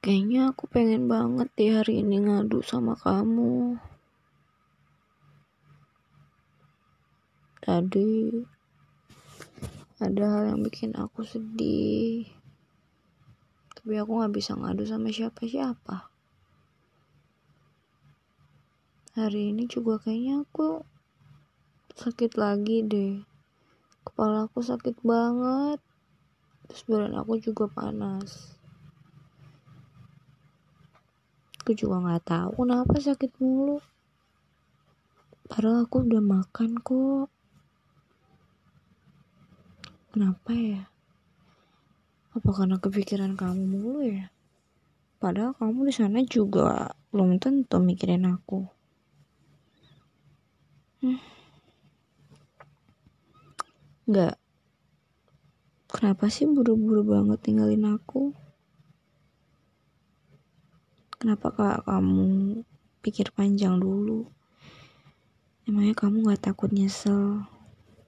Kayaknya aku pengen banget di hari ini ngadu sama kamu. Tadi ada hal yang bikin aku sedih. Tapi aku gak bisa ngadu sama siapa-siapa. Hari ini juga kayaknya aku sakit lagi deh. Kepala aku sakit banget. Terus badan aku juga panas. Aku juga nggak tahu kenapa sakit mulu. Padahal aku udah makan kok. Kenapa ya? Apa karena kepikiran kamu mulu ya? Padahal kamu di sana juga belum tentu mikirin aku. Hmm. Enggak. Kenapa sih buru-buru banget tinggalin aku? Kenapa kak kamu pikir panjang dulu? Emangnya kamu gak takut nyesel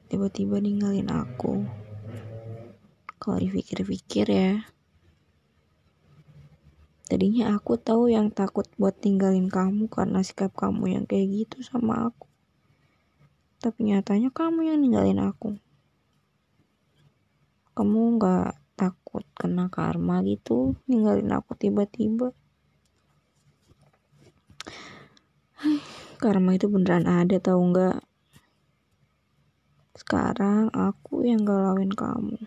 tiba-tiba ninggalin aku? Kalau dipikir-pikir ya. Tadinya aku tahu yang takut buat tinggalin kamu karena sikap kamu yang kayak gitu sama aku. Tapi nyatanya kamu yang ninggalin aku. Kamu gak takut kena karma gitu ninggalin aku tiba-tiba. Karma itu beneran ada tau nggak? Sekarang aku yang galauin kamu.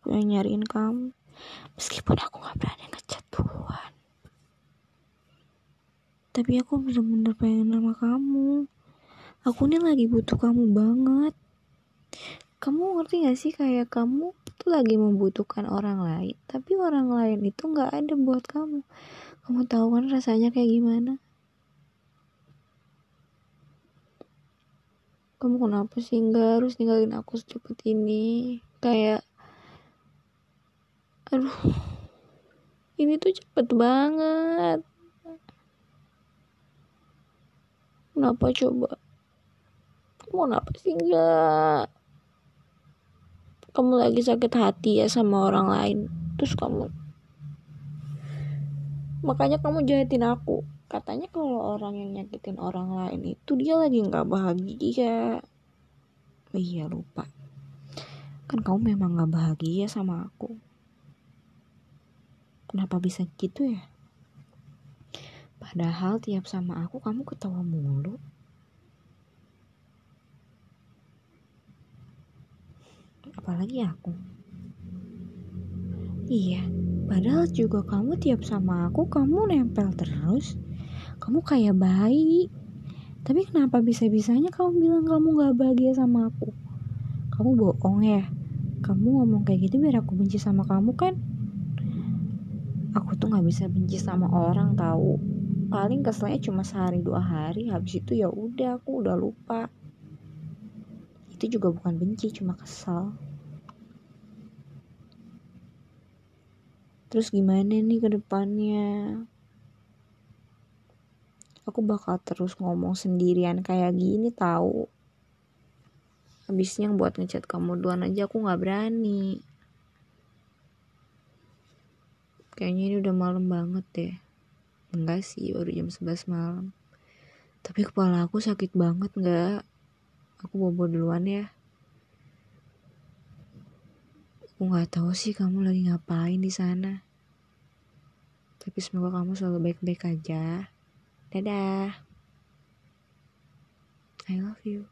Aku yang nyariin kamu. Meskipun aku nggak berani ngechat duluan tapi aku bener-bener pengen sama kamu. Aku ini lagi butuh kamu banget. Kamu ngerti gak sih kayak kamu tuh lagi membutuhkan orang lain tapi orang lain itu nggak ada buat kamu. Kamu tahu kan rasanya kayak gimana kamu kenapa sih nggak harus ninggalin aku secepat ini? Kayak aduh ini tuh cepet banget. Kenapa coba? Kamu kenapa sih nggak? Kamu lagi sakit hati ya sama orang lain terus kamu makanya kamu jahatin aku katanya kalau orang yang nyakitin orang lain itu dia lagi nggak bahagia. Iya lupa. Kan kamu memang nggak bahagia sama aku. Kenapa bisa gitu ya? Padahal tiap sama aku kamu ketawa mulu. Apalagi aku. Iya padahal juga kamu tiap sama aku kamu nempel terus kamu kayak bayi. Tapi kenapa bisa-bisanya kamu bilang kamu gak bahagia sama aku? Kamu bohong ya? Kamu ngomong kayak gitu biar aku benci sama kamu kan? Aku tuh gak bisa benci sama orang tahu. Paling keselnya cuma sehari dua hari. Habis itu ya udah aku udah lupa. Itu juga bukan benci cuma kesel. Terus gimana nih ke depannya aku bakal terus ngomong sendirian kayak gini tahu. Habisnya buat ngechat kamu duluan aja aku nggak berani. Kayaknya ini udah malam banget deh. Enggak sih baru jam 11 malam. Tapi kepala aku sakit banget nggak. Aku bobo duluan ya. Aku nggak tahu sih kamu lagi ngapain di sana. Tapi semoga kamu selalu baik-baik aja Dadah. I love you.